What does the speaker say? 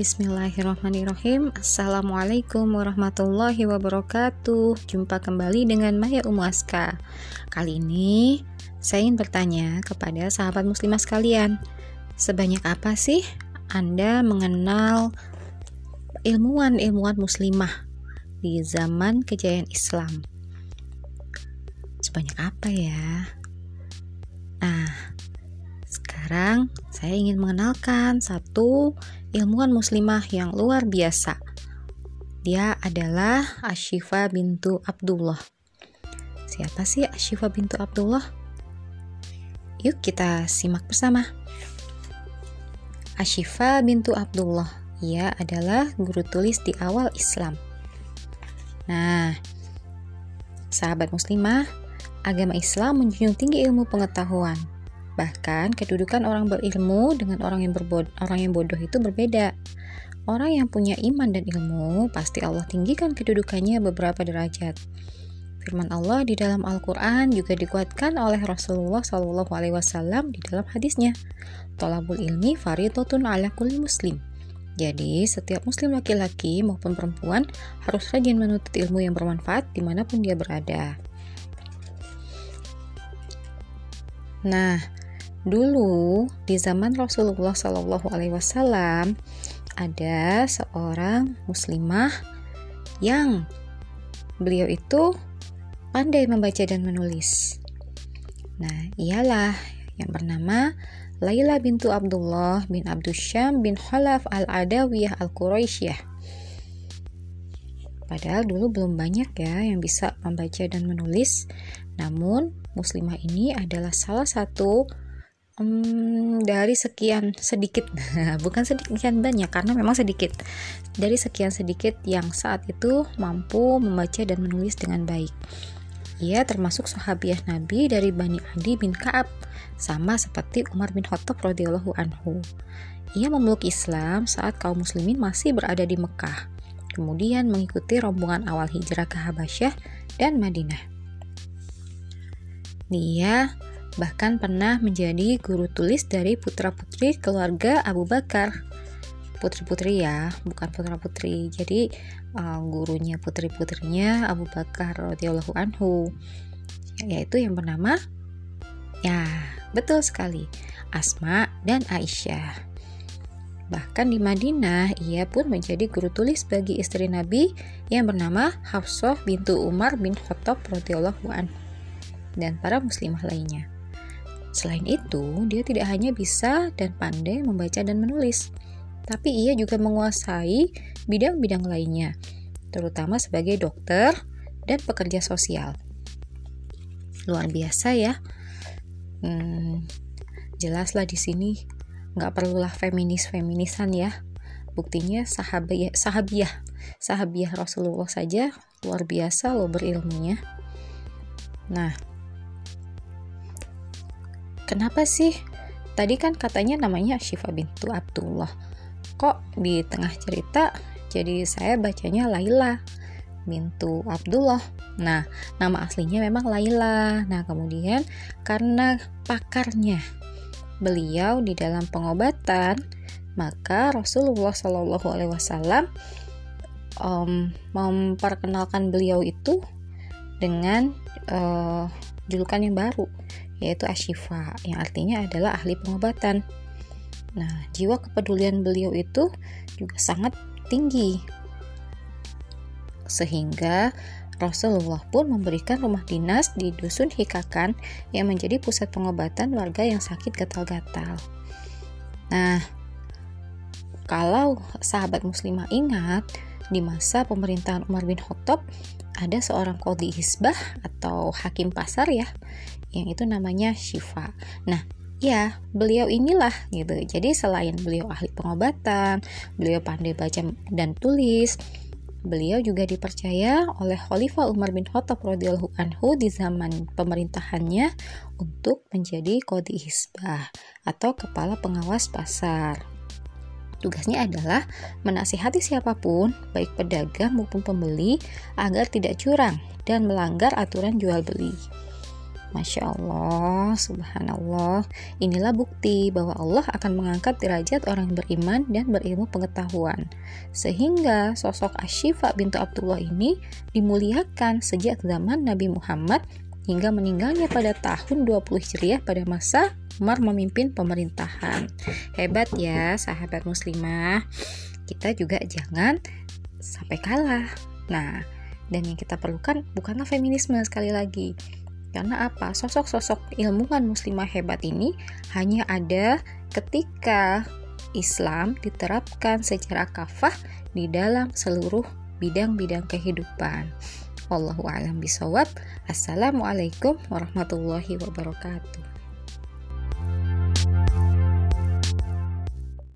Bismillahirrahmanirrahim Assalamualaikum warahmatullahi wabarakatuh Jumpa kembali dengan Maya Umuaska Kali ini saya ingin bertanya kepada sahabat muslimah sekalian Sebanyak apa sih Anda mengenal ilmuwan-ilmuwan muslimah di zaman kejayaan Islam? Sebanyak apa ya? Sekarang saya ingin mengenalkan satu ilmuwan muslimah yang luar biasa. Dia adalah Ashifa bintu Abdullah. Siapa sih Ashifa bintu Abdullah? Yuk kita simak bersama. Ashifa bintu Abdullah. Ia adalah guru tulis di awal Islam. Nah, sahabat muslimah, agama Islam menjunjung tinggi ilmu pengetahuan Bahkan kedudukan orang berilmu dengan orang yang berbod orang yang bodoh itu berbeda. Orang yang punya iman dan ilmu pasti Allah tinggikan kedudukannya beberapa derajat. Firman Allah di dalam Al-Quran juga dikuatkan oleh Rasulullah SAW di dalam hadisnya. Tolabul ilmi faridotun ala kulli muslim. Jadi, setiap muslim laki-laki maupun perempuan harus rajin menuntut ilmu yang bermanfaat di mana pun dia berada. Nah, Dulu di zaman Rasulullah Shallallahu Alaihi Wasallam ada seorang muslimah yang beliau itu pandai membaca dan menulis. Nah, ialah yang bernama Laila bintu Abdullah bin Abdusyam bin Khalaf al-Adawiyah al-Quraisyah. Padahal dulu belum banyak ya yang bisa membaca dan menulis. Namun, muslimah ini adalah salah satu Hmm, dari sekian sedikit, bukan sekian banyak karena memang sedikit. Dari sekian sedikit yang saat itu mampu membaca dan menulis dengan baik. Ia termasuk sahabiah Nabi dari Bani Adi bin Ka'ab, sama seperti Umar bin Khattab radhiyallahu anhu. Ia memeluk Islam saat kaum muslimin masih berada di Mekah, kemudian mengikuti rombongan awal hijrah ke Habasyah dan Madinah. Dia bahkan pernah menjadi guru tulis dari putra-putri keluarga Abu Bakar. Putri-putri ya, bukan putra-putri. Jadi uh, gurunya putri-putrinya Abu Bakar radhiyallahu anhu, yaitu yang bernama ya, betul sekali, Asma dan Aisyah. Bahkan di Madinah, ia pun menjadi guru tulis bagi istri Nabi yang bernama Hafsah bintu Umar bin Khattab radhiyallahu anhu dan para muslimah lainnya. Selain itu, dia tidak hanya bisa dan pandai membaca dan menulis, tapi ia juga menguasai bidang-bidang lainnya, terutama sebagai dokter dan pekerja sosial. Luar biasa ya. Hmm, jelaslah di sini nggak perlulah feminis-feminisan ya. Buktinya sahabiah, sahabiah, sahabiah Rasulullah saja luar biasa loh berilmunya. Nah, Kenapa sih? Tadi kan katanya namanya Syifa bintu Abdullah. Kok di tengah cerita jadi saya bacanya Laila bintu Abdullah. Nah, nama aslinya memang Laila. Nah, kemudian karena pakarnya beliau di dalam pengobatan, maka Rasulullah Shallallahu Alaihi Wasallam memperkenalkan beliau itu dengan uh, julukan yang baru yaitu Ashifa yang artinya adalah ahli pengobatan. Nah, jiwa kepedulian beliau itu juga sangat tinggi. Sehingga Rasulullah pun memberikan rumah dinas di Dusun Hikakan yang menjadi pusat pengobatan warga yang sakit gatal-gatal. Nah, kalau sahabat muslimah ingat, di masa pemerintahan Umar bin Khattab ada seorang kodi hisbah atau hakim pasar ya yang itu namanya Shifa. Nah, ya beliau inilah gitu. Jadi selain beliau ahli pengobatan, beliau pandai baca dan tulis, beliau juga dipercaya oleh Khalifah Umar bin Khattab radhiyallahu anhu di zaman pemerintahannya untuk menjadi kodi hisbah atau kepala pengawas pasar. Tugasnya adalah menasihati siapa pun, baik pedagang maupun pembeli, agar tidak curang dan melanggar aturan jual beli. Masya Allah, subhanallah. Inilah bukti bahwa Allah akan mengangkat derajat orang yang beriman dan berilmu pengetahuan. Sehingga sosok Ashifa bintu Abdullah ini dimuliakan sejak zaman Nabi Muhammad hingga meninggalnya pada tahun 20 Hijriah pada masa Umar memimpin pemerintahan. Hebat ya sahabat muslimah. Kita juga jangan sampai kalah. Nah, dan yang kita perlukan bukanlah feminisme sekali lagi, karena apa? Sosok-sosok ilmuwan muslimah hebat ini hanya ada ketika Islam diterapkan secara kafah di dalam seluruh bidang-bidang kehidupan. Wallahu a'lam bisawab. Assalamualaikum warahmatullahi wabarakatuh.